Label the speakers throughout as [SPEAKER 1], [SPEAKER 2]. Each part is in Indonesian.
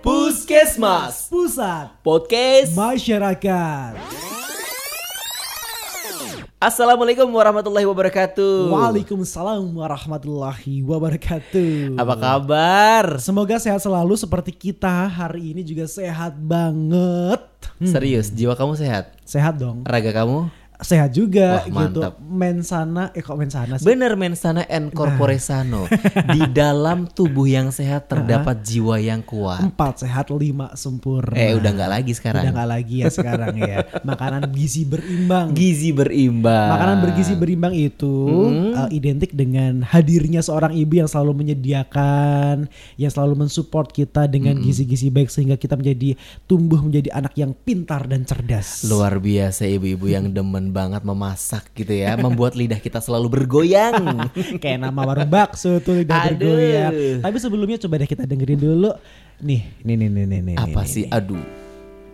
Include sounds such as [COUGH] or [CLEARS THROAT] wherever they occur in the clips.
[SPEAKER 1] Puskesmas.
[SPEAKER 2] Pusat.
[SPEAKER 1] Podcast.
[SPEAKER 2] Masyarakat.
[SPEAKER 1] Assalamualaikum warahmatullahi wabarakatuh.
[SPEAKER 2] Waalaikumsalam warahmatullahi wabarakatuh.
[SPEAKER 1] Apa kabar?
[SPEAKER 2] Semoga sehat selalu seperti kita. Hari ini juga sehat banget. Hmm,
[SPEAKER 1] Serius, jiwa kamu sehat?
[SPEAKER 2] Sehat dong.
[SPEAKER 1] Raga kamu?
[SPEAKER 2] Sehat juga
[SPEAKER 1] Wah,
[SPEAKER 2] gitu.
[SPEAKER 1] mantap.
[SPEAKER 2] Mensana Eh kok mensana sih?
[SPEAKER 1] Bener mensana and corpore sano. [LAUGHS] Di dalam tubuh yang sehat terdapat jiwa yang kuat.
[SPEAKER 2] Empat sehat lima sempurna.
[SPEAKER 1] Eh udah nggak lagi sekarang.
[SPEAKER 2] Udah nggak lagi ya sekarang ya. [LAUGHS] Makanan gizi berimbang.
[SPEAKER 1] Gizi berimbang.
[SPEAKER 2] Makanan bergizi berimbang itu uh, identik dengan hadirnya seorang ibu yang selalu menyediakan, yang selalu mensupport kita dengan gizi-gizi baik sehingga kita menjadi tumbuh menjadi anak yang pintar dan cerdas.
[SPEAKER 1] Luar biasa ibu-ibu yang demen banget memasak gitu ya Membuat lidah kita selalu bergoyang [LAUGHS]
[SPEAKER 2] Kayak nama warung bakso tuh lidah
[SPEAKER 1] Aduh.
[SPEAKER 2] bergoyang. Tapi sebelumnya coba deh kita dengerin dulu. Nih, nih nih nih nih nih.
[SPEAKER 1] Apa
[SPEAKER 2] nih,
[SPEAKER 1] sih?
[SPEAKER 2] nih.
[SPEAKER 1] Aduh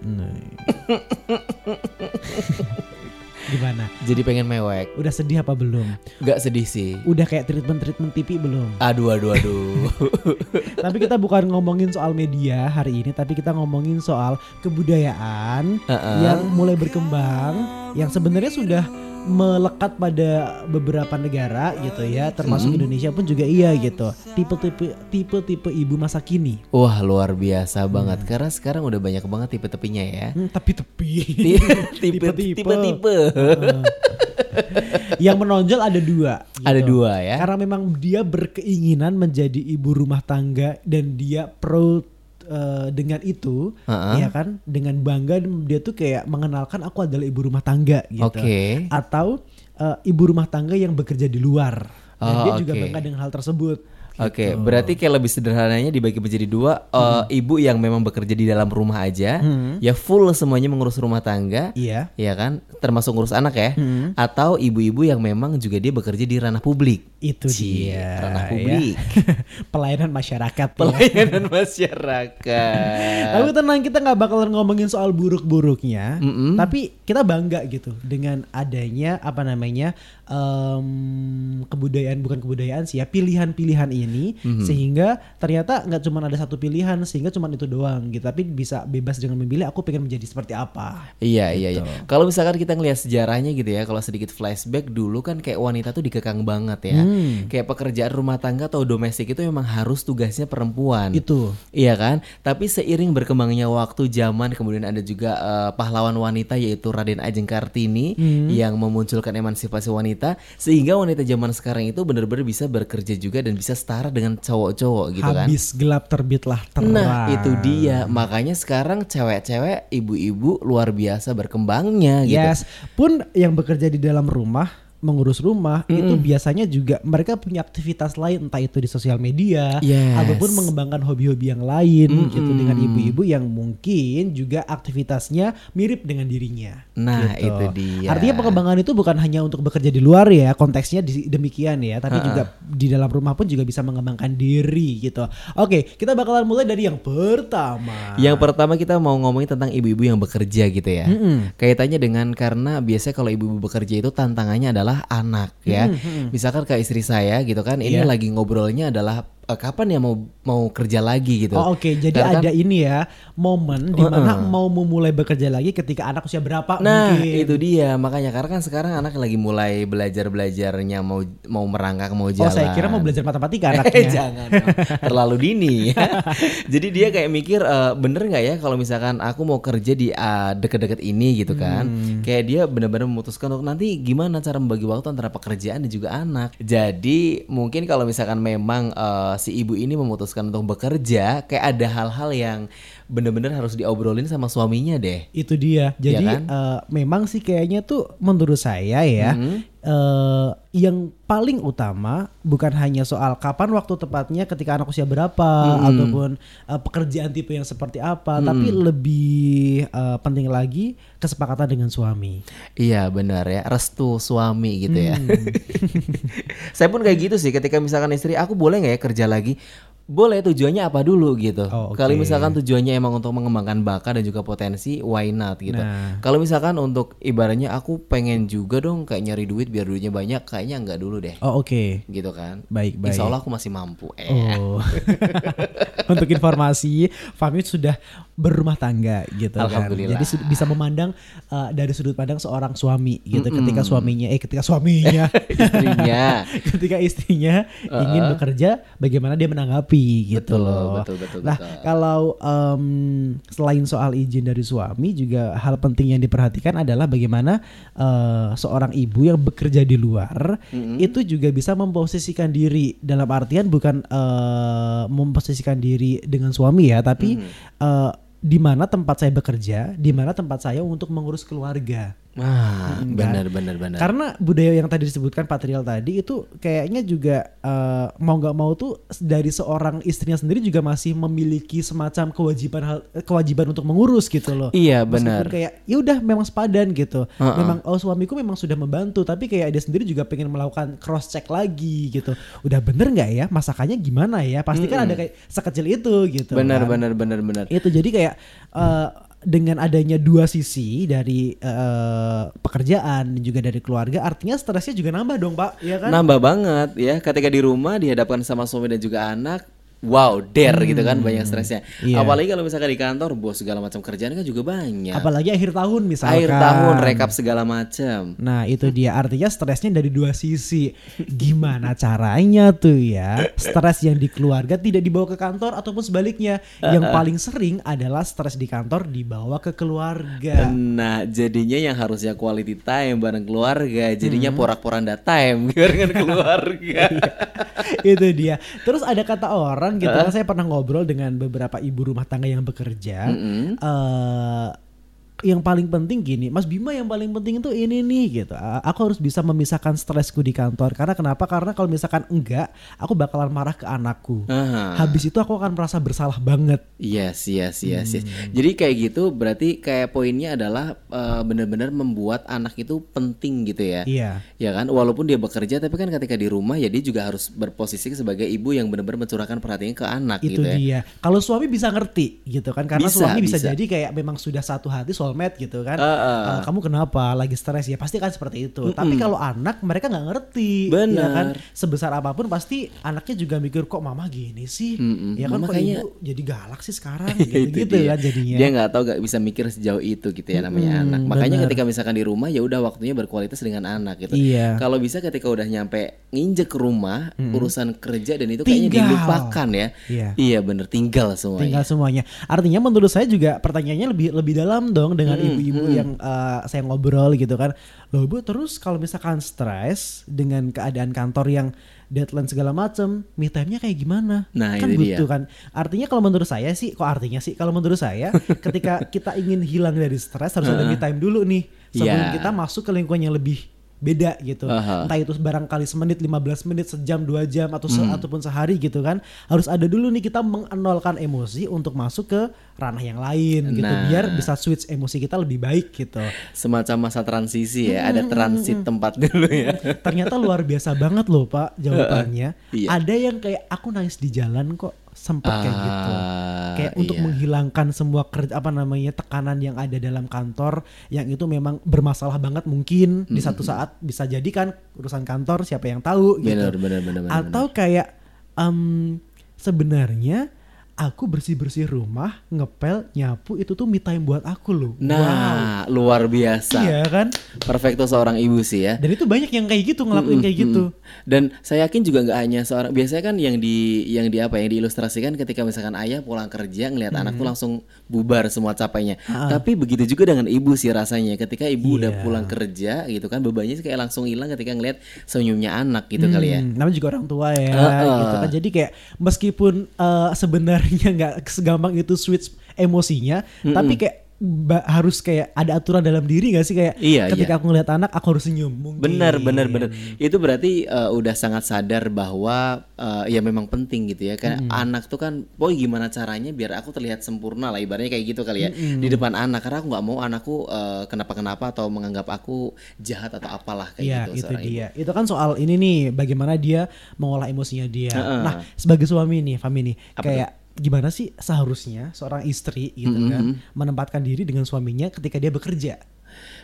[SPEAKER 1] [LAUGHS]
[SPEAKER 2] Gimana?
[SPEAKER 1] Jadi pengen mewek
[SPEAKER 2] Udah sedih apa belum?
[SPEAKER 1] Gak sedih sih
[SPEAKER 2] Udah kayak treatment-treatment TV belum?
[SPEAKER 1] Aduh aduh aduh [LAUGHS]
[SPEAKER 2] tapi kita bukan ngomongin soal media hari ini, tapi kita ngomongin soal kebudayaan
[SPEAKER 1] Heeh.
[SPEAKER 2] yang mulai berkembang, yang sebenarnya sudah melekat pada beberapa negara gitu ya, termasuk Indonesia pun juga iya gitu. Tipe-tipe tipe-tipe ibu masa kini.
[SPEAKER 1] Wah luar biasa banget Karena sekarang udah banyak banget tipe-tipenya ya
[SPEAKER 2] Hmm, tapi tepi. [LAUGHS]
[SPEAKER 1] Tipe-tipe Tipe-tipe
[SPEAKER 2] yang menonjol ada dua.
[SPEAKER 1] Ada
[SPEAKER 2] gitu.
[SPEAKER 1] dua ya
[SPEAKER 2] Karena memang dia berkeinginan menjadi ibu rumah tangga dan dia pro eh, dengan itu,
[SPEAKER 1] Heeh.
[SPEAKER 2] ya kan, dengan bangga dia tuh kayak mengenalkan aku adalah ibu rumah tangga gitu.
[SPEAKER 1] Oke.
[SPEAKER 2] Atau eh, ibu rumah tangga yang bekerja di luar. Dan
[SPEAKER 1] Oh,
[SPEAKER 2] dia juga
[SPEAKER 1] oke.
[SPEAKER 2] bangga dengan hal tersebut.
[SPEAKER 1] Oke, berarti kayak lebih sederhananya dibagi menjadi dua eh, Ibu yang memang bekerja di dalam rumah aja Ya full semuanya mengurus rumah tangga
[SPEAKER 2] Iya.
[SPEAKER 1] Ya kan, termasuk ngurus anak ya Atau ibu-ibu yang memang juga dia bekerja di ranah publik
[SPEAKER 2] Itu
[SPEAKER 1] Cie,
[SPEAKER 2] dia.
[SPEAKER 1] ranah
[SPEAKER 2] ya.
[SPEAKER 1] publik. [LAUGHS]
[SPEAKER 2] Pelayanan masyarakat. ya.
[SPEAKER 1] Pelayanan [LAUGHS] masyarakat
[SPEAKER 2] Tapi tenang kita nggak bakalan ngomongin soal buruk-buruknya, tapi kita bangga gitu dengan adanya apa namanya em, kebudayaan bukan kebudayaan sih ya pilihan-pilihan ini sehingga ternyata nggak cuma ada satu pilihan sehingga cuma itu doang gitu, tapi bisa bebas dengan memilih aku pengen menjadi seperti apa.
[SPEAKER 1] Iya iya iya.
[SPEAKER 2] Gitu.
[SPEAKER 1] Kalau misalkan kita ngelihat sejarahnya gitu ya, kalau sedikit flashback dulu kan kayak wanita tuh dikekang banget ya.
[SPEAKER 2] Hmm.
[SPEAKER 1] Kayak pekerjaan rumah tangga atau domestik itu memang harus tugasnya perempuan.
[SPEAKER 2] Itu.
[SPEAKER 1] Iya kan? Tapi seiring berkembangnya waktu zaman kemudian ada juga eh, pahlawan wanita yaitu Raden Ajeng Kartini
[SPEAKER 2] Hmm.
[SPEAKER 1] yang memunculkan emansipasi wanita sehingga wanita zaman sekarang itu benar-benar bisa bekerja juga dan bisa setara dengan cowok-cowok gitu kan.
[SPEAKER 2] Habis gelap terbitlah terang.
[SPEAKER 1] Nah itu dia makanya sekarang cewek-cewek ibu-ibu luar biasa berkembangnya gitu.
[SPEAKER 2] Yes, pun yang bekerja di dalam rumah mengurus rumah itu biasanya juga mereka punya aktivitas lain entah itu di sosial media
[SPEAKER 1] Yes.
[SPEAKER 2] ataupun mengembangkan hobi-hobi yang lain gitu dengan ibu-ibu yang mungkin juga aktivitasnya mirip dengan dirinya.
[SPEAKER 1] Nah
[SPEAKER 2] gitu.
[SPEAKER 1] itu dia.
[SPEAKER 2] Artinya pengembangan itu bukan hanya untuk bekerja di luar ya, konteksnya di- demikian ya, tapi juga di dalam rumah pun juga bisa mengembangkan diri gitu. Oke, kita bakalan mulai dari yang pertama.
[SPEAKER 1] Yang pertama kita mau ngomongin tentang ibu-ibu yang bekerja gitu ya. Kaitannya dengan karena biasanya kalau ibu-ibu bekerja itu tantangannya adalah anak ya. Misalkan ke istri saya gitu kan, ini
[SPEAKER 2] Iya.
[SPEAKER 1] lagi ngobrolnya adalah eh, kapan ya mau mau kerja lagi gitu.
[SPEAKER 2] Oh, Oke, jadi
[SPEAKER 1] Karena kan-
[SPEAKER 2] ada ini ya momen di mana mau memulai bekerja lagi ketika anak usia berapa
[SPEAKER 1] Nah
[SPEAKER 2] mungkin.
[SPEAKER 1] itu dia makanya karena kan sekarang anak lagi mulai belajar belajarnya mau mau merangkak mau
[SPEAKER 2] Oh,
[SPEAKER 1] jalan.
[SPEAKER 2] saya kira mau belajar matematika [LAUGHS] anaknya.
[SPEAKER 1] jangan terlalu dini [LAUGHS] jadi dia kayak mikir eh, bener nggak ya kalau misalkan aku mau kerja di ah, deket-deket ini gitu kan
[SPEAKER 2] Hmm.
[SPEAKER 1] kayak dia benar-benar memutuskan untuk nanti gimana cara membagi waktu antara pekerjaan dan juga anak jadi mungkin kalau misalkan memang eh, si ibu ini memutuskan untuk bekerja kayak ada hal-hal yang bener-bener harus diobrolin sama suaminya deh
[SPEAKER 2] Itu dia. Jadi
[SPEAKER 1] kan?
[SPEAKER 2] eh, memang sih kayaknya tuh menurut saya ya eh, yang paling utama bukan hanya soal kapan waktu tepatnya ketika anak usia berapa ataupun eh, pekerjaan tipe yang seperti apa, tapi lebih eh, penting lagi kesepakatan dengan suami.
[SPEAKER 1] Iya benar ya restu suami gitu ya. [LAUGHS] Saya pun kayak gitu sih ketika misalkan istri aku boleh nggak ya kerja lagi boleh tujuannya apa dulu gitu.
[SPEAKER 2] Oh, oke.
[SPEAKER 1] Kalau misalkan tujuannya emang untuk mengembangkan bakat dan juga potensi, why not gitu.
[SPEAKER 2] Nah.
[SPEAKER 1] Kalau misalkan untuk ibaratnya aku pengen juga dong kayak nyari duit biar duitnya banyak, kayaknya enggak dulu deh.
[SPEAKER 2] Oh oke.
[SPEAKER 1] Gitu kan.
[SPEAKER 2] Baik baik.
[SPEAKER 1] Insya Allah aku masih mampu. Eh.
[SPEAKER 2] Oh. [LAUGHS] untuk informasi, Fahmi sudah berumah tangga gitu kan.
[SPEAKER 1] Alhamdulillah.
[SPEAKER 2] Jadi sud- bisa memandang uh, dari sudut pandang seorang suami gitu
[SPEAKER 1] Mm-mm.
[SPEAKER 2] ketika suaminya eh ketika suaminya [LAUGHS]
[SPEAKER 1] Istrinya. [LAUGHS]
[SPEAKER 2] ketika istrinya ingin
[SPEAKER 1] Uh-uh.
[SPEAKER 2] bekerja bagaimana dia menanggapi gitu
[SPEAKER 1] Betul,
[SPEAKER 2] loh.
[SPEAKER 1] betul, betul,
[SPEAKER 2] nah,
[SPEAKER 1] betul.
[SPEAKER 2] kalau em, selain soal izin dari suami juga hal penting yang diperhatikan adalah bagaimana eh, seorang ibu yang bekerja di luar
[SPEAKER 1] Mm-mm.
[SPEAKER 2] itu juga bisa memposisikan diri dalam artian bukan eh, memposisikan diri dengan suami ya, tapi eh, di mana tempat saya bekerja, di mana tempat saya untuk mengurus keluarga.
[SPEAKER 1] Ah,
[SPEAKER 2] Mm,
[SPEAKER 1] benar benar benar.
[SPEAKER 2] Karena budaya yang tadi disebutkan patrial tadi itu kayaknya juga eh, mau nggak mau tuh dari seorang istrinya sendiri juga masih memiliki semacam kewajiban hal, kewajiban untuk mengurus gitu loh.
[SPEAKER 1] Iya, benar.
[SPEAKER 2] kayak ya udah memang sepadan gitu.
[SPEAKER 1] Uh-uh.
[SPEAKER 2] Memang oh suamiku memang sudah membantu tapi kayak dia sendiri juga pengen melakukan cross check lagi gitu. Udah bener nggak ya masakannya gimana ya? Pasti kan ada kayak sekecil itu gitu.
[SPEAKER 1] Benar
[SPEAKER 2] kan.
[SPEAKER 1] benar benar benar.
[SPEAKER 2] Itu jadi kayak eh, dengan adanya dua sisi dari eh, pekerjaan dan juga dari keluarga, artinya stresnya juga nambah dong pak, ya kan?
[SPEAKER 1] Nambah banget ya ketika di rumah dihadapkan sama suami dan juga anak. Wow, dare gitu kan banyak stresnya.
[SPEAKER 2] Iya.
[SPEAKER 1] Apalagi kalau misalkan di kantor bos segala macam kerjaan kan juga banyak.
[SPEAKER 2] Apalagi akhir tahun misalkan.
[SPEAKER 1] Akhir tahun rekap segala macam.
[SPEAKER 2] Nah itu dia artinya stresnya dari dua sisi. Gimana caranya tuh ya stres yang di keluarga tidak dibawa ke kantor ataupun sebaliknya. Yang paling sering adalah stres di kantor dibawa ke keluarga.
[SPEAKER 1] Nah, jadinya yang harusnya quality time bareng keluarga, jadinya
[SPEAKER 2] Hmm.
[SPEAKER 1] porak-poranda time [LAUGHS] barengan keluarga.
[SPEAKER 2] itu dia. Terus ada kata orang gitu kan saya pernah ngobrol dengan beberapa ibu rumah tangga yang bekerja.
[SPEAKER 1] Mm-mm.
[SPEAKER 2] eh, yang paling penting gini, Mas Bima yang paling penting itu ini nih gitu. Aku harus bisa memisahkan stresku di kantor. Karena kenapa? Karena kalau misalkan enggak, aku bakalan marah ke anakku.
[SPEAKER 1] Aha.
[SPEAKER 2] Habis itu aku akan merasa bersalah banget.
[SPEAKER 1] Yes, yes, yes, yes.
[SPEAKER 2] Hmm.
[SPEAKER 1] Jadi kayak gitu berarti kayak poinnya adalah eh, benar-benar membuat anak itu penting gitu ya.
[SPEAKER 2] Iya.
[SPEAKER 1] Ya kan, walaupun dia bekerja tapi kan ketika di rumah ya dia juga harus berposisi sebagai ibu yang benar-benar mencurahkan perhatiannya ke anak
[SPEAKER 2] itu
[SPEAKER 1] gitu ya.
[SPEAKER 2] dia. Kalau suami bisa ngerti gitu kan karena
[SPEAKER 1] Bisa,
[SPEAKER 2] suami bisa,
[SPEAKER 1] bisa.
[SPEAKER 2] jadi kayak memang sudah satu hati soulmate gitu kan.
[SPEAKER 1] Uh, uh.
[SPEAKER 2] Eh, kamu kenapa lagi stres ya pasti kan seperti itu. Tapi kalau anak mereka nggak ngerti.
[SPEAKER 1] Benar.
[SPEAKER 2] Ya kan sebesar apa pun pasti anaknya juga mikir kok mama gini sih.
[SPEAKER 1] Mm-mm.
[SPEAKER 2] Ya kan
[SPEAKER 1] Mama
[SPEAKER 2] kok
[SPEAKER 1] kayaknya-
[SPEAKER 2] ibu jadi galak sih sekarang [LAUGHS]
[SPEAKER 1] Itu
[SPEAKER 2] gitu-gitu
[SPEAKER 1] dia.
[SPEAKER 2] kan jadinya.
[SPEAKER 1] Dia nggak tahu nggak bisa mikir sejauh itu gitu ya namanya
[SPEAKER 2] Mm-mm,
[SPEAKER 1] anak. Makanya
[SPEAKER 2] benar.
[SPEAKER 1] ketika misalkan di rumah ya udah waktunya berkualitas dengan anak gitu.
[SPEAKER 2] Iya.
[SPEAKER 1] Kalau bisa ketika udah nyampe nginjek ke rumah urusan kerja dan itu kayaknya
[SPEAKER 2] Tinggal.
[SPEAKER 1] dilupakan ya.
[SPEAKER 2] Iya.
[SPEAKER 1] Iya bener tinggal semuanya.
[SPEAKER 2] tinggal semuanya. Artinya menurut saya juga pertanyaannya lebih lebih dalam dong dengan
[SPEAKER 1] Hmm,
[SPEAKER 2] ibu-ibu yang uh, saya ngobrol gitu kan. Loh Bu, terus kalau misalkan stres dengan keadaan kantor yang deadline segala macem, me time-nya kayak gimana?
[SPEAKER 1] Nah,
[SPEAKER 2] kan
[SPEAKER 1] itu dia.
[SPEAKER 2] butuh kan. Artinya kalau menurut saya sih, kok artinya sih? Kalau menurut saya, [LAUGHS] ketika kita ingin hilang dari stres harus ada me time dulu nih sebelum
[SPEAKER 1] Iya.
[SPEAKER 2] kita masuk ke lingkungan yang lebih beda gitu.
[SPEAKER 1] Aha.
[SPEAKER 2] Entah itu barangkali semenit, 15 menit, sejam, dua jam atau se-
[SPEAKER 1] Hmm.
[SPEAKER 2] ataupun sehari gitu kan. Harus ada dulu nih kita mengenolkan emosi untuk masuk ke ranah yang lain gitu
[SPEAKER 1] Nah.
[SPEAKER 2] biar bisa switch emosi kita lebih baik gitu.
[SPEAKER 1] Semacam masa transisi ya, ada transit tempat dulu ya.
[SPEAKER 2] Ternyata luar biasa banget loh Pak jawabannya.
[SPEAKER 1] Iya.
[SPEAKER 2] Ada yang kayak aku nangis di jalan kok sempet kayak gitu.
[SPEAKER 1] Ah,
[SPEAKER 2] Kayak untuk
[SPEAKER 1] iya.
[SPEAKER 2] menghilangkan semua kerja apa namanya tekanan yang ada dalam kantor yang itu memang bermasalah banget mungkin di satu saat bisa jadi kan urusan kantor siapa yang tahu gitu.
[SPEAKER 1] Benar, benar, benar, benar,
[SPEAKER 2] Atau kayak em, sebenarnya aku bersih-bersih rumah, ngepel, nyapu itu tuh me time buat aku loh.
[SPEAKER 1] Nah, luar biasa.
[SPEAKER 2] Iya kan?
[SPEAKER 1] Perfecto seorang ibu sih ya.
[SPEAKER 2] Dan itu banyak yang kayak gitu ngelakuin kayak gitu.
[SPEAKER 1] Dan saya yakin juga nggak hanya seorang biasanya kan yang di yang di apa yang diilustrasikan ketika misalkan ayah pulang kerja ngelihat anak tuh langsung bubar semua capainya. Tapi begitu juga dengan ibu sih rasanya ketika ibu udah
[SPEAKER 2] Iya.
[SPEAKER 1] pulang kerja gitu kan bebannya sih kayak langsung hilang ketika ngelihat senyumnya anak gitu kali ya.
[SPEAKER 2] Hmm, namanya juga orang tua ya
[SPEAKER 1] Heeh.
[SPEAKER 2] gitu kan. Jadi kayak meskipun eh, sebenarnya nggak segampang itu switch emosinya, tapi kayak ba- harus kayak ada aturan dalam diri gak sih kayak
[SPEAKER 1] Iya,
[SPEAKER 2] ketika aku ngeliat anak aku harus senyum mungkin.
[SPEAKER 1] Benar, benar, benar. Itu berarti uh, udah sangat sadar bahwa uh, ya memang penting gitu ya. Karena anak tuh kan, boy gimana caranya biar aku terlihat sempurna lah ibaratnya kayak gitu kali ya di depan anak. Karena aku nggak mau anakku uh, kenapa-kenapa atau menganggap aku jahat atau apalah kayak
[SPEAKER 2] Iya
[SPEAKER 1] gitu.
[SPEAKER 2] itu
[SPEAKER 1] ibu.
[SPEAKER 2] dia. Itu kan soal ini nih bagaimana dia mengolah emosinya dia. Nah sebagai suami nih, Fami nih, kayak gimana sih seharusnya seorang istri gitu kan
[SPEAKER 1] Mm-hmm.
[SPEAKER 2] menempatkan diri dengan suaminya ketika dia bekerja.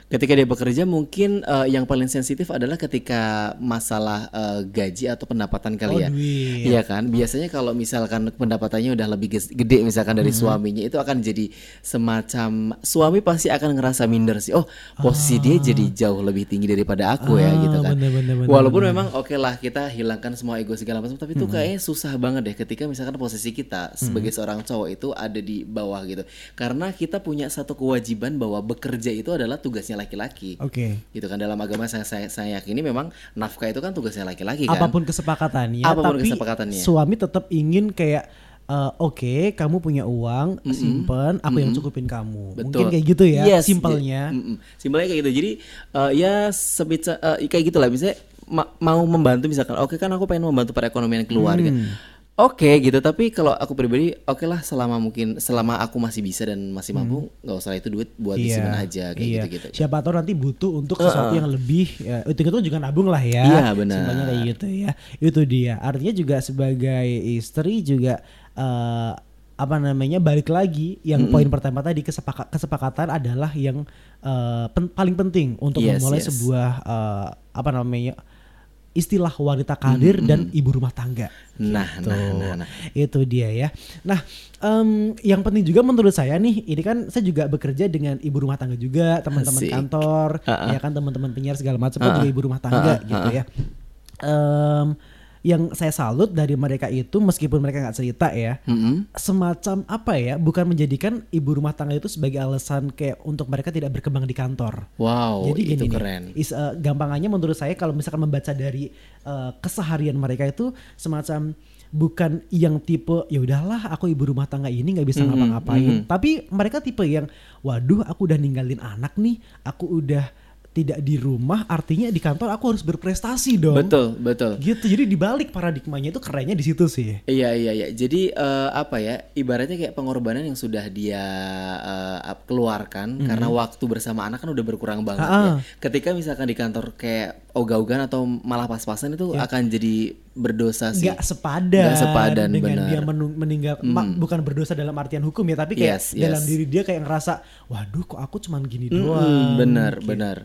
[SPEAKER 1] Ketika dia bekerja mungkin uh, yang paling sensitif adalah ketika masalah uh, gaji atau pendapatan kali
[SPEAKER 2] Oh,
[SPEAKER 1] ya.
[SPEAKER 2] duit.
[SPEAKER 1] Iya kan? Biasanya kalau misalkan pendapatannya udah lebih gede misalkan dari suaminya itu akan jadi semacam suami pasti akan ngerasa minder sih. Oh, posisi dia jadi jauh lebih tinggi daripada aku ya
[SPEAKER 2] Ah,
[SPEAKER 1] gitu kan.
[SPEAKER 2] bener, bener, bener,
[SPEAKER 1] Walaupun memang oke lah kita hilangkan semua ego segala macam tapi itu kayaknya susah banget deh ketika misalkan posisi kita sebagai seorang cowok itu ada di bawah gitu. Karena kita punya satu kewajiban bahwa bekerja itu adalah tugasnya laki-laki.
[SPEAKER 2] Oke.
[SPEAKER 1] Gitu kan dalam agama saya, saya saya yakini memang nafkah itu kan tugasnya laki-laki kan.
[SPEAKER 2] Apa pun kesepakatannya,
[SPEAKER 1] Apa pun
[SPEAKER 2] tapi
[SPEAKER 1] kesepakatannya.
[SPEAKER 2] suami tetap ingin kayak eh, oke, kamu punya uang, simpen, aku yang cukupin kamu. Mungkin kayak gitu ya,
[SPEAKER 1] Yes,
[SPEAKER 2] simpelnya.
[SPEAKER 1] ja- mm-mm. Simpelnya kayak gitu. Jadi eh, ya sebisa eh, kayak gitulah misalnya ma- mau membantu misalkan oke kan aku pengen membantu perekonomian keluarga.
[SPEAKER 2] Hmm.
[SPEAKER 1] Oke gitu, tapi kalau aku pribadi oke lah selama mungkin selama aku masih bisa dan masih mampu nggak usah itu duit buat disimpan aja kayak
[SPEAKER 2] iya.
[SPEAKER 1] gitu-gitu.
[SPEAKER 2] Siapa tahu nanti butuh untuk sesuatu yang lebih ya, itu itu juga nabung lah ya.
[SPEAKER 1] Iya, benar.
[SPEAKER 2] Simpelnya kayak gitu ya. Itu dia. Artinya juga sebagai istri juga eh, apa namanya balik lagi yang poin pertama tadi kesepaka- kesepakatan adalah yang eh, pen- paling penting untuk
[SPEAKER 1] Yes,
[SPEAKER 2] memulai
[SPEAKER 1] yes.
[SPEAKER 2] sebuah eh, apa namanya istilah wanita karir dan ibu rumah tangga.
[SPEAKER 1] Nah, nah, nah, nah.
[SPEAKER 2] Itu dia ya. Nah, em, yang penting juga menurut saya nih, ini kan saya juga bekerja dengan ibu rumah tangga juga, teman-teman kantor, ya kan teman-teman penyiar segala macam kan juga ibu rumah tangga gitu ya. Em, yang saya salut dari mereka itu meskipun mereka nggak cerita ya,
[SPEAKER 1] Mm-mm.
[SPEAKER 2] semacam apa ya, bukan menjadikan ibu rumah tangga itu sebagai alasan kayak untuk mereka tidak berkembang di kantor.
[SPEAKER 1] Wow,
[SPEAKER 2] Jadi
[SPEAKER 1] itu
[SPEAKER 2] gini nih,
[SPEAKER 1] keren.
[SPEAKER 2] is, uh, gampangannya menurut saya kalau misalkan membaca dari uh, keseharian mereka itu semacam bukan yang tipe ya udahlah aku ibu rumah tangga ini nggak bisa ngapa-ngapain, tapi mereka tipe yang waduh aku udah ninggalin anak nih, aku udah tidak di rumah, artinya di kantor aku harus berprestasi dong.
[SPEAKER 1] Betul, betul.
[SPEAKER 2] Gitu, jadi dibalik paradigmanya itu kerennya di situ sih.
[SPEAKER 1] Iya iya iya. Jadi eh, apa ya? Ibaratnya kayak pengorbanan yang sudah dia ap- keluarkan karena waktu bersama anak kan udah berkurang banget
[SPEAKER 2] Ah,
[SPEAKER 1] ya. Ketika misalkan di kantor kayak ogah-ogahan atau malah pas-pasan itu akan jadi berdosa sih.
[SPEAKER 2] nggak sepadan,
[SPEAKER 1] Nggak sepadan,
[SPEAKER 2] dengan
[SPEAKER 1] benar.
[SPEAKER 2] dia menung- meninggal ma- bukan berdosa dalam artian hukum ya tapi kayak
[SPEAKER 1] Yes, yes.
[SPEAKER 2] dalam diri dia kayak ngerasa waduh kok aku cuman gini
[SPEAKER 1] Mm-mm,
[SPEAKER 2] doang
[SPEAKER 1] benar
[SPEAKER 2] gitu.
[SPEAKER 1] benar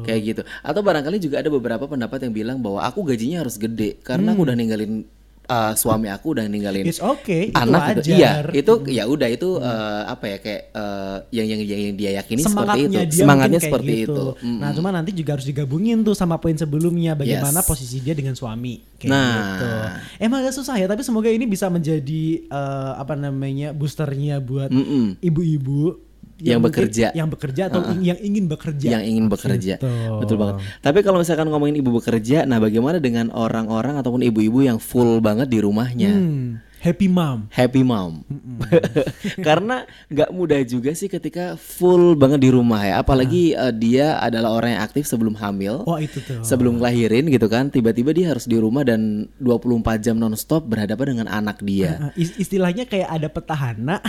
[SPEAKER 1] kayak gitu atau barangkali juga ada beberapa pendapat yang bilang bahwa aku gajinya harus gede karena aku udah ninggalin uh, suami aku udah ninggalin
[SPEAKER 2] It's okay, itu
[SPEAKER 1] anak gitu. Iya, itu ya udah itu uh, apa ya kayak uh, yang, yang yang yang dia yakini seperti itu.
[SPEAKER 2] semangatnya dia
[SPEAKER 1] Semangatnya seperti
[SPEAKER 2] gitu.
[SPEAKER 1] itu. Mm.
[SPEAKER 2] Nah, cuma nanti juga harus digabungin tuh sama poin sebelumnya bagaimana
[SPEAKER 1] Yes.
[SPEAKER 2] posisi dia dengan suami kayak
[SPEAKER 1] Nah.
[SPEAKER 2] gitu. Emang agak susah ya, tapi semoga ini bisa menjadi eh, apa namanya boosternya buat ibu-ibu
[SPEAKER 1] Yang bekerja.
[SPEAKER 2] yang bekerja atau ing- yang ingin bekerja.
[SPEAKER 1] yang ingin bekerja.
[SPEAKER 2] Gitu.
[SPEAKER 1] Betul banget. Tapi kalau misalkan ngomongin ibu bekerja, nah bagaimana dengan orang-orang ataupun ibu-ibu yang full banget di rumahnya?
[SPEAKER 2] Hmm, happy mom.
[SPEAKER 1] Happy mom. [LAUGHS] Karena nggak mudah juga sih ketika full banget di rumah ya. Apalagi eh, dia adalah orang yang aktif sebelum hamil.
[SPEAKER 2] Oh, itu tuh.
[SPEAKER 1] Sebelum ngelahirin gitu kan, tiba-tiba dia harus di rumah dan 24 jam nonstop berhadapan dengan anak dia.
[SPEAKER 2] Uh, is- istilahnya kayak ada petahana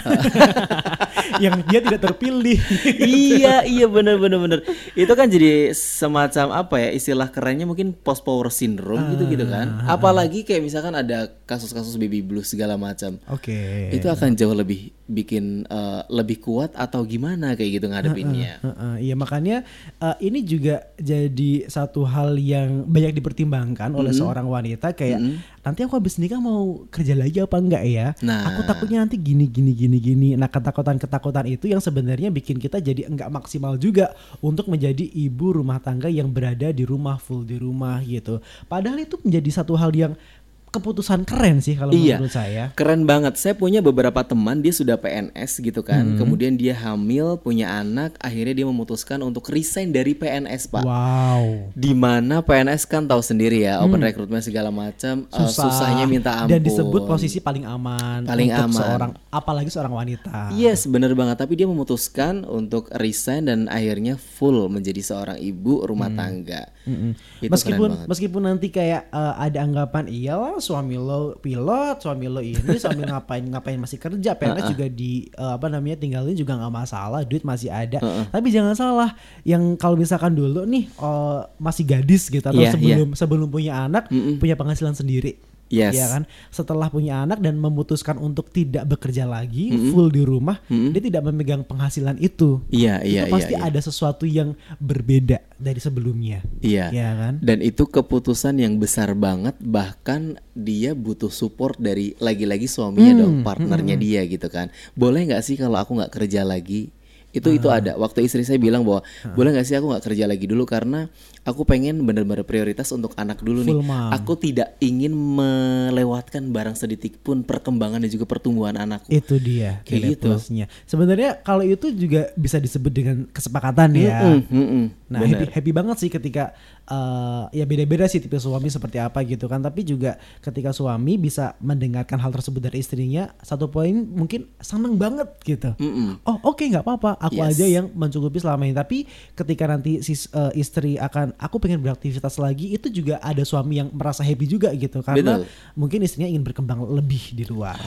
[SPEAKER 2] [LAUGHS] yang dia tidak terpilih. [LAUGHS]
[SPEAKER 1] iya iya bener bener bener itu kan jadi semacam apa ya istilah kerennya mungkin post power syndrome gitu gitu kan apalagi kayak misalkan ada kasus-kasus baby blues segala macam
[SPEAKER 2] Oke.
[SPEAKER 1] itu akan jauh lebih bikin eh, lebih kuat atau gimana kayak gitu ngadepinnya
[SPEAKER 2] Heeh, iya makanya uh, ini juga jadi satu hal yang banyak dipertimbangkan oleh seorang wanita kayak nanti aku habis nikah mau kerja lagi apa enggak ya?
[SPEAKER 1] Nah.
[SPEAKER 2] Aku takutnya nanti gini gini gini gini. Nah ketakutan ketakutan itu yang sebenarnya bikin kita jadi enggak maksimal juga untuk menjadi ibu rumah tangga yang berada di rumah full di rumah gitu. Padahal itu menjadi satu hal yang keputusan keren sih kalau
[SPEAKER 1] Iya.
[SPEAKER 2] menurut saya.
[SPEAKER 1] Keren banget. Saya punya beberapa teman dia sudah PNS gitu kan. Kemudian dia hamil, punya anak, akhirnya dia memutuskan untuk resign dari PNS, Pak.
[SPEAKER 2] Wow.
[SPEAKER 1] di mana PNS kan tahu sendiri ya open recruitment segala macam eh,
[SPEAKER 2] Susah.
[SPEAKER 1] susahnya minta ampun
[SPEAKER 2] dan disebut posisi paling aman
[SPEAKER 1] Paling
[SPEAKER 2] untuk
[SPEAKER 1] aman.
[SPEAKER 2] seorang apalagi seorang wanita.
[SPEAKER 1] Yes bener banget tapi dia memutuskan untuk resign dan akhirnya full menjadi seorang ibu rumah tangga
[SPEAKER 2] Mm-mm.
[SPEAKER 1] Itu
[SPEAKER 2] meskipun meskipun nanti kayak eh, ada anggapan iyalah suami lo pilot, suami lo ini, suami ngapain ngapain masih kerja, PNS juga di eh, apa namanya tinggalin juga nggak masalah, duit masih ada. Tapi jangan salah, yang kalau misalkan dulu nih eh, masih gadis gitu atau
[SPEAKER 1] Iya,
[SPEAKER 2] sebelum sebelum punya anak punya penghasilan sendiri.
[SPEAKER 1] Yes.
[SPEAKER 2] ya kan? Setelah punya anak dan memutuskan untuk tidak bekerja lagi, full di rumah, dia tidak memegang penghasilan itu.
[SPEAKER 1] Iya, iya,
[SPEAKER 2] itu pasti
[SPEAKER 1] iya.
[SPEAKER 2] ada sesuatu yang berbeda dari sebelumnya.
[SPEAKER 1] Iya.
[SPEAKER 2] Ya kan?
[SPEAKER 1] Dan itu keputusan yang besar banget bahkan dia butuh support dari lagi-lagi suaminya dong, partnernya dia gitu kan. Boleh nggak sih kalau aku nggak kerja lagi? Itu itu ada. Waktu istri saya bilang bahwa boleh nggak sih aku nggak kerja lagi dulu karena aku pengen benar-benar prioritas untuk anak dulu nih.
[SPEAKER 2] Full mom.
[SPEAKER 1] Aku tidak ingin melewatkan barang sedetik pun perkembangan dan juga pertumbuhan anakku.
[SPEAKER 2] Itu dia
[SPEAKER 1] Kayak gitu.
[SPEAKER 2] plusnya. Sebenarnya kalau itu juga bisa disebut dengan kesepakatan ya.
[SPEAKER 1] Mm, mm, mm.
[SPEAKER 2] Nah
[SPEAKER 1] Benar.
[SPEAKER 2] happy, happy banget sih ketika eh, ya beda-beda sih tipe suami seperti apa gitu kan. Tapi juga ketika suami bisa mendengarkan hal tersebut dari istrinya, satu poin mungkin seneng banget gitu.
[SPEAKER 1] Mm-mm.
[SPEAKER 2] Oh oke nggak apa-apa, aku
[SPEAKER 1] Yes.
[SPEAKER 2] aja yang mencukupi selama ini. Tapi ketika nanti si eh, istri akan aku pengen beraktivitas lagi, itu juga ada suami yang merasa happy juga gitu karena
[SPEAKER 1] Betul.
[SPEAKER 2] mungkin istrinya ingin berkembang lebih di luar.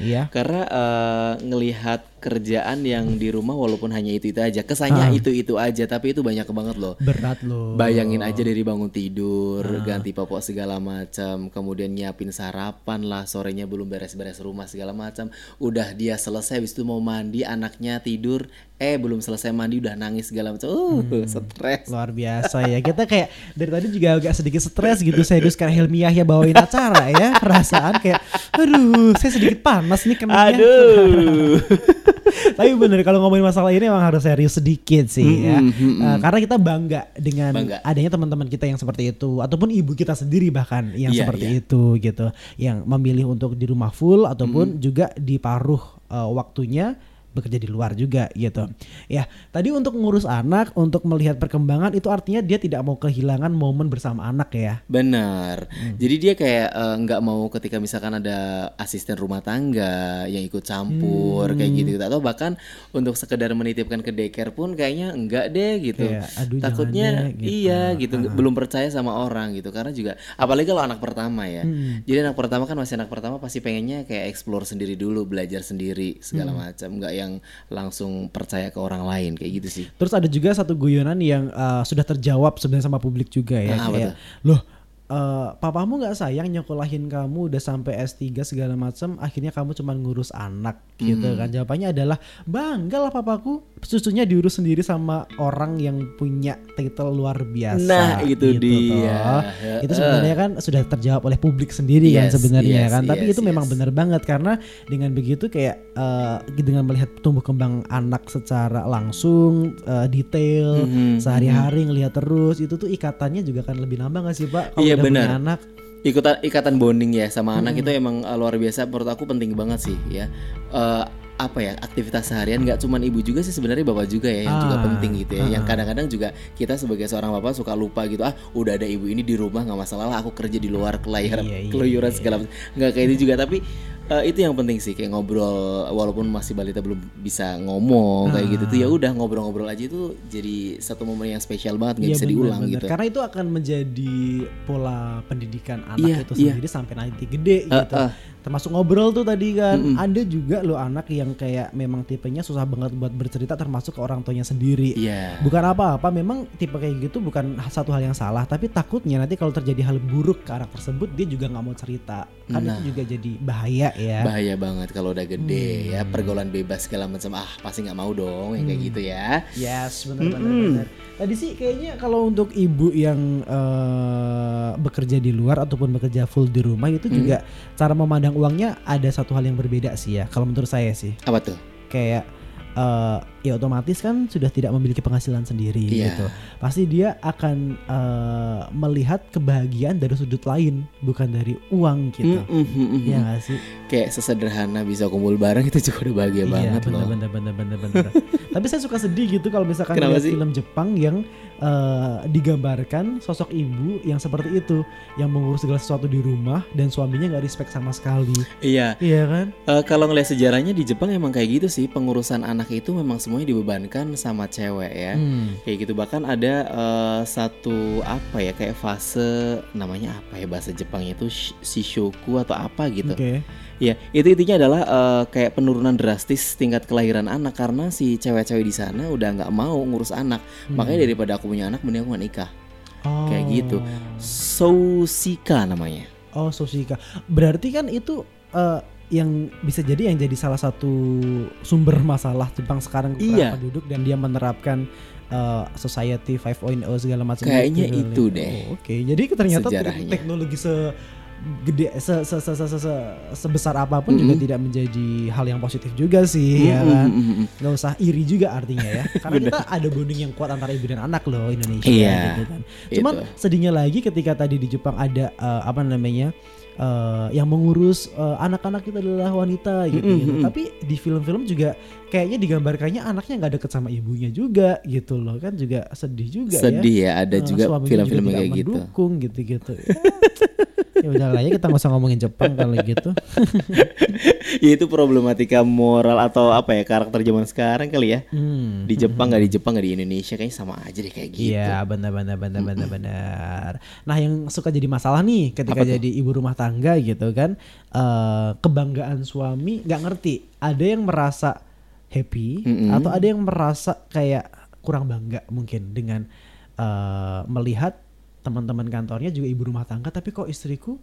[SPEAKER 2] Iya.
[SPEAKER 1] Karena eh, ngelihat kerjaan yang di rumah walaupun hanya itu itu aja, kesannya itu itu aja, tapi itu banyak banget loh.
[SPEAKER 2] Berat loh.
[SPEAKER 1] Bayangin aja dari bangun tidur,
[SPEAKER 2] Ah.
[SPEAKER 1] ganti popok segala macam, kemudian nyiapin sarapan lah, sorenya belum beres-beres rumah segala macam. Udah dia selesai habis itu mau mandi, anaknya tidur, eh belum selesai mandi udah nangis segala macam. Uh,
[SPEAKER 2] Hmm.
[SPEAKER 1] stres.
[SPEAKER 2] Luar biasa ya. Kita kayak dari tadi juga agak sedikit stres gitu. Serius karena Hilmiah ya bawain acara ya. Perasaan kayak aduh, saya sedikit panas nih kenanya.
[SPEAKER 1] Aduh. [LAUGHS]
[SPEAKER 2] Tapi bener kalau ngomongin masalah ini emang harus serius sedikit sih ya. Eh, karena kita bangga dengan
[SPEAKER 1] Bangga.
[SPEAKER 2] adanya teman-teman kita yang seperti itu ataupun ibu kita sendiri bahkan yang
[SPEAKER 1] Iya,
[SPEAKER 2] seperti
[SPEAKER 1] iya.
[SPEAKER 2] itu gitu. Yang memilih untuk di rumah full ataupun juga di paruh eh, waktunya bekerja di luar juga gitu. Ya, tadi untuk ngurus anak, untuk melihat perkembangan itu artinya dia tidak mau kehilangan momen bersama anak ya.
[SPEAKER 1] Benar.
[SPEAKER 2] Hmm.
[SPEAKER 1] Jadi dia kayak eh, nggak mau ketika misalkan ada asisten rumah tangga yang ikut campur kayak
[SPEAKER 2] Hmm.
[SPEAKER 1] gitu atau bahkan untuk sekedar menitipkan ke daycare pun kayaknya enggak deh gitu.
[SPEAKER 2] Kayak, aduh,
[SPEAKER 1] Takutnya
[SPEAKER 2] deh, gitu.
[SPEAKER 1] iya gitu nggak- belum percaya sama orang gitu karena juga apalagi kalau anak pertama ya.
[SPEAKER 2] Hmm.
[SPEAKER 1] Jadi anak pertama kan masih anak pertama pasti pengennya kayak explore sendiri dulu, belajar sendiri segala
[SPEAKER 2] Hmm.
[SPEAKER 1] macam, nggak yang langsung percaya ke orang lain kayak gitu sih.
[SPEAKER 2] Terus ada juga satu guyonan yang uh, sudah terjawab sebenarnya sama publik juga ya.
[SPEAKER 1] Ah, apa
[SPEAKER 2] kayak, loh uh, papamu nggak sayang nyekolahin kamu udah sampai S3 segala macam, akhirnya kamu cuma ngurus anak gitu
[SPEAKER 1] Hmm.
[SPEAKER 2] kan. Jawabannya adalah bangga lah papaku, susunya diurus sendiri sama orang yang punya title luar biasa.
[SPEAKER 1] Nah, itu dia.
[SPEAKER 2] toh. Itu sebenarnya kan sudah terjawab oleh publik sendiri kan
[SPEAKER 1] Yes,
[SPEAKER 2] sebenarnya
[SPEAKER 1] yes,
[SPEAKER 2] kan. Tapi
[SPEAKER 1] yes,
[SPEAKER 2] itu memang
[SPEAKER 1] yes.
[SPEAKER 2] benar banget karena dengan begitu kayak eh, dengan melihat tumbuh kembang anak secara langsung eh, detail
[SPEAKER 1] Mhm,
[SPEAKER 2] sehari-hari ngelihat terus itu tuh ikatannya juga kan lebih nambah gak sih pak kalau
[SPEAKER 1] Iya,
[SPEAKER 2] udah punya
[SPEAKER 1] benar.
[SPEAKER 2] anak.
[SPEAKER 1] Ikutan ikatan bonding ya sama anak itu emang uh, luar biasa. Menurut aku penting banget sih ya. Eh, apa ya aktivitas seharian nggak cuman ibu juga sih sebenarnya bapak juga ya yang juga
[SPEAKER 2] Ah,
[SPEAKER 1] penting gitu ya. Yang kadang-kadang juga kita sebagai seorang bapak suka lupa gitu ah udah ada ibu ini di rumah nggak masalah lah aku kerja di luar kelayar
[SPEAKER 2] Iya, iya,
[SPEAKER 1] keluyuran segala macam. Nggak kayak itu juga. Tapi eh, itu yang penting sih kayak ngobrol walaupun masih balita belum bisa ngomong kayak gitu tuh ya udah ngobrol-ngobrol aja itu jadi satu momen yang spesial banget nggak
[SPEAKER 2] Iya,
[SPEAKER 1] bisa
[SPEAKER 2] benar,
[SPEAKER 1] diulang
[SPEAKER 2] benar.
[SPEAKER 1] gitu.
[SPEAKER 2] Karena itu akan menjadi pola pendidikan anak
[SPEAKER 1] Iya,
[SPEAKER 2] itu
[SPEAKER 1] iya.
[SPEAKER 2] sendiri sampai nanti gede
[SPEAKER 1] Ah,
[SPEAKER 2] gitu.
[SPEAKER 1] ah.
[SPEAKER 2] termasuk ngobrol tuh tadi kan. Ada juga loh anak yang kayak memang tipenya susah banget buat bercerita termasuk ke orang tuanya sendiri.
[SPEAKER 1] Iya.
[SPEAKER 2] Bukan apa-apa, memang tipe kayak gitu bukan satu hal yang salah, tapi takutnya nanti kalau terjadi hal buruk ke anak tersebut dia juga nggak mau cerita, kan
[SPEAKER 1] Nah.
[SPEAKER 2] itu juga jadi bahaya ya.
[SPEAKER 1] bahaya banget kalau udah gede ya
[SPEAKER 2] Hmm.
[SPEAKER 1] pergaulan bebas segala macam ah pasti nggak mau dong yang kayak gitu ya
[SPEAKER 2] Yes, benar-benar. Tadi sih kayaknya kalau untuk ibu yang eh, bekerja di luar ataupun bekerja full di rumah itu
[SPEAKER 1] Hmm.
[SPEAKER 2] juga cara memandang uangnya ada satu hal yang berbeda sih ya. Kalau menurut saya sih,
[SPEAKER 1] apa tuh
[SPEAKER 2] kayak eh, ya otomatis kan sudah tidak memiliki penghasilan sendiri
[SPEAKER 1] Iya.
[SPEAKER 2] gitu. Pasti dia akan eh, melihat kebahagiaan dari sudut lain, bukan dari uang gitu.
[SPEAKER 1] Mm, mm, mm, mm.
[SPEAKER 2] Iya gak sih?
[SPEAKER 1] kayak sesederhana bisa kumpul bareng [LAUGHS] itu juga udah bahagia banget
[SPEAKER 2] bener,
[SPEAKER 1] loh
[SPEAKER 2] bener, bener, bener, bener. [LAUGHS] Tapi saya suka sedih gitu kalau misalkan
[SPEAKER 1] Kenapa
[SPEAKER 2] lihat
[SPEAKER 1] sih?
[SPEAKER 2] film Jepang yang eh, digambarkan sosok ibu yang seperti itu, yang mengurus segala sesuatu di rumah dan suaminya nggak respect sama sekali.
[SPEAKER 1] iya
[SPEAKER 2] Iya kan?
[SPEAKER 1] Eh, kalau ngeliat sejarahnya di Jepang emang kayak gitu sih pengurusan anak itu memang semuanya dibebankan sama cewek ya
[SPEAKER 2] Hmm.
[SPEAKER 1] kayak gitu bahkan ada eh, satu apa ya kayak fase namanya apa ya bahasa Jepangnya itu sh- shishoku atau apa gitu
[SPEAKER 2] Oke.
[SPEAKER 1] Ya, itu intinya adalah eh, kayak penurunan drastis tingkat kelahiran anak karena si cewek-cewek di sana udah nggak mau ngurus anak. Makanya daripada aku punya anak, mending aku nggak nikah.
[SPEAKER 2] Oh.
[SPEAKER 1] Kayak gitu. Sousika namanya.
[SPEAKER 2] Oh, Sosika. Berarti kan itu eh, yang bisa jadi yang jadi salah satu sumber masalah Jepang sekarang
[SPEAKER 1] Iya.
[SPEAKER 2] penduduk dan dia menerapkan eh, society 5.0 segala macam
[SPEAKER 1] Kayaknya
[SPEAKER 2] gitu.
[SPEAKER 1] itu deh.
[SPEAKER 2] Oh, Oke, jadi ternyata
[SPEAKER 1] Sejarahnya.
[SPEAKER 2] teknologi se gede se, se, se, se, se- se- sebesar apa pun juga
[SPEAKER 1] Mm-mm.
[SPEAKER 2] tidak menjadi hal yang positif juga sih ya
[SPEAKER 1] Mm-mm,
[SPEAKER 2] kan.
[SPEAKER 1] mm-mm.
[SPEAKER 2] Nggak usah iri juga artinya ya. [LAUGHS] Karena kita ada bonding yang kuat antara ibu dan anak loh Indonesia
[SPEAKER 1] Iya,
[SPEAKER 2] gitu kan. Cuman
[SPEAKER 1] itu.
[SPEAKER 2] sedihnya lagi ketika tadi di Jepang ada eh, apa namanya eh, yang mengurus eh, anak-anak itu adalah wanita gitu,
[SPEAKER 1] Mm-mm,
[SPEAKER 2] gitu.
[SPEAKER 1] mm-mm.
[SPEAKER 2] Tapi di film-film juga kayaknya digambarkannya anaknya nggak deket sama ibunya juga gitu loh kan juga sedih juga ya.
[SPEAKER 1] Sedih ya, ada
[SPEAKER 2] Eh,
[SPEAKER 1] juga film-film kayak gitu.
[SPEAKER 2] mendukung gitu-gitu. [LAUGHS] ya udahlah ya kita nggak usah ngomongin Jepang kalau gitu. [LAUGHS]
[SPEAKER 1] ya itu problematika moral atau apa ya karakter zaman sekarang kali ya.
[SPEAKER 2] Hmm.
[SPEAKER 1] Di Jepang nggak di Jepang nggak di Indonesia kayaknya sama aja deh kayak gitu.
[SPEAKER 2] Iya benar benar benar benar benar. Nah yang suka jadi masalah nih ketika jadi ibu rumah tangga gitu kan, eh, kebanggaan suami nggak ngerti. Ada yang merasa happy
[SPEAKER 1] Mm-mm.
[SPEAKER 2] atau ada yang merasa kayak kurang bangga mungkin dengan eh, melihat teman-teman kantornya juga ibu rumah tangga, tapi kok istriku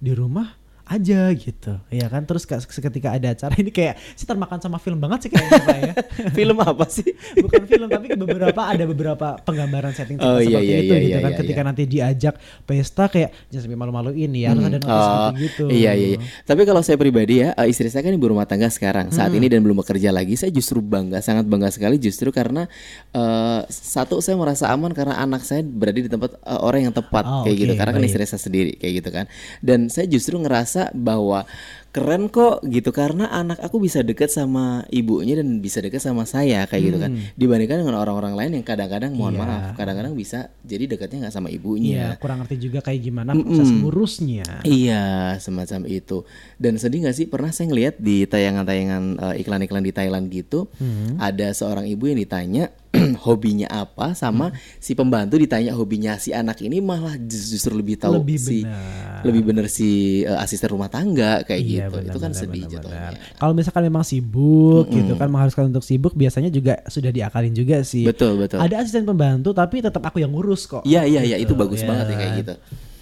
[SPEAKER 2] di rumah aja gitu ya kan terus ke- seketika ada acara [LAUGHS] ini kayak sih termakan sama film banget sih kayaknya ya [LAUGHS]
[SPEAKER 1] film apa sih? [LAUGHS]
[SPEAKER 2] bukan film tapi beberapa ada beberapa penggambaran setting
[SPEAKER 1] Oh, iya,
[SPEAKER 2] seperti
[SPEAKER 1] iya,
[SPEAKER 2] itu
[SPEAKER 1] iya,
[SPEAKER 2] gitu
[SPEAKER 1] iya,
[SPEAKER 2] kan
[SPEAKER 1] iya,
[SPEAKER 2] ketika
[SPEAKER 1] iya.
[SPEAKER 2] nanti diajak pesta kayak jangan sampai malu-maluin ya harus ada notis
[SPEAKER 1] Oh,
[SPEAKER 2] gitu
[SPEAKER 1] Iya iya iya. Tapi kalau saya pribadi ya, eh, istri saya kan ibu rumah tangga sekarang saat ini dan belum bekerja lagi. Saya justru bangga, sangat bangga sekali justru karena eh, satu saya merasa aman karena anak saya berada di tempat eh, orang yang tepat
[SPEAKER 2] Oh,
[SPEAKER 1] kayak gitu.
[SPEAKER 2] oke,
[SPEAKER 1] Karena kan istri saya sendiri kayak gitu kan. Dan saya justru ngerasa bahwa keren kok gitu karena anak aku bisa dekat sama ibunya dan bisa dekat sama saya kayak gitu kan. Dibandingkan dengan orang-orang lain yang kadang-kadang mohon
[SPEAKER 2] Hmm. Iya.
[SPEAKER 1] maaf, kadang-kadang bisa jadi dekatnya nggak sama
[SPEAKER 2] Iya,
[SPEAKER 1] ibunya.
[SPEAKER 2] kurang ngerti juga kayak gimana proses ngurusnya.
[SPEAKER 1] Iya, semacam itu. Dan sedih nggak sih pernah saya ngeliat di tayangan-tayangan eh, iklan-iklan di Thailand gitu,
[SPEAKER 2] Hmm.
[SPEAKER 1] ada seorang ibu yang ditanya [CLEARS THROAT] hobinya apa sama
[SPEAKER 2] Hmm.
[SPEAKER 1] si pembantu ditanya hobinya si anak ini malah jus- justru lebih tahu
[SPEAKER 2] Lebih
[SPEAKER 1] si
[SPEAKER 2] benar.
[SPEAKER 1] lebih bener si eh, asisten rumah tangga kayak
[SPEAKER 2] Iya,
[SPEAKER 1] gitu.
[SPEAKER 2] benar,
[SPEAKER 1] itu kan
[SPEAKER 2] benar,
[SPEAKER 1] sedih jatuhnya.
[SPEAKER 2] Kalau misalkan memang sibuk gitu kan mengharuskan untuk sibuk biasanya juga sudah diakalin juga sih.
[SPEAKER 1] Betul, betul.
[SPEAKER 2] Ada asisten pembantu tapi tetap aku yang ngurus kok.
[SPEAKER 1] Iya, iya, iya,
[SPEAKER 2] Gitu,
[SPEAKER 1] itu bagus
[SPEAKER 2] ya.
[SPEAKER 1] banget ya kayak gitu.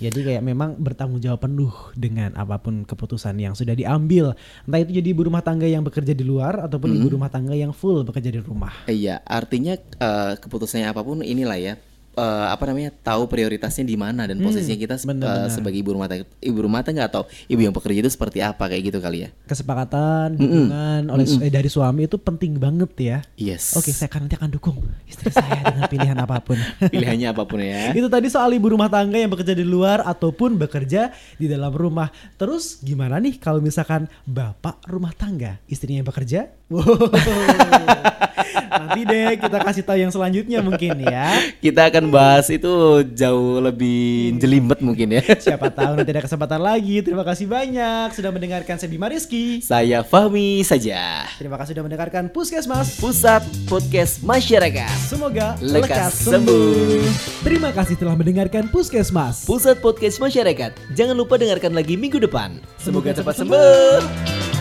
[SPEAKER 2] Jadi kayak memang bertanggung jawab penuh dengan apa pun keputusan yang sudah diambil. Entah itu jadi ibu rumah tangga yang bekerja di luar ataupun ibu rumah tangga yang full bekerja di rumah.
[SPEAKER 1] Iya, artinya eh, keputusannya apa pun inilah ya. Eh, apa namanya tahu prioritasnya di mana dan posisinya kita se-
[SPEAKER 2] Hmm, benar-benar.
[SPEAKER 1] eh, sebagai ibu rumah tangga ibu rumah tangga atau ibu yang bekerja itu seperti apa kayak gitu kali ya
[SPEAKER 2] Kesepakatan, dukungan oleh su- eh, dari suami itu penting banget ya.
[SPEAKER 1] yes
[SPEAKER 2] Oke, saya akan nanti akan dukung istri saya dengan pilihan apa pun. [LAUGHS]
[SPEAKER 1] pilihannya apa pun ya
[SPEAKER 2] Itu tadi soal ibu rumah tangga yang bekerja di luar ataupun bekerja di dalam rumah. Terus gimana nih kalau misalkan bapak rumah tangga, istrinya yang bekerja? Wow. [LAUGHS] Nanti deh kita kasih tahu yang selanjutnya mungkin ya.
[SPEAKER 1] kita akan bahas itu jauh lebih jelimet mungkin ya
[SPEAKER 2] Siapa tahu nanti ada kesempatan lagi. Terima kasih banyak sudah mendengarkan saya Bima Rizky.
[SPEAKER 1] saya Fahmi saja
[SPEAKER 2] Terima kasih sudah mendengarkan Puskesmas.
[SPEAKER 1] pusat podcast masyarakat
[SPEAKER 2] Semoga
[SPEAKER 1] Lekas
[SPEAKER 2] lekas,
[SPEAKER 1] sembuh.
[SPEAKER 2] sembuh. Terima kasih telah mendengarkan Puskesmas.
[SPEAKER 1] pusat podcast masyarakat jangan lupa dengarkan lagi minggu depan semoga
[SPEAKER 2] Semoga
[SPEAKER 1] cepat
[SPEAKER 2] cepat
[SPEAKER 1] sembuh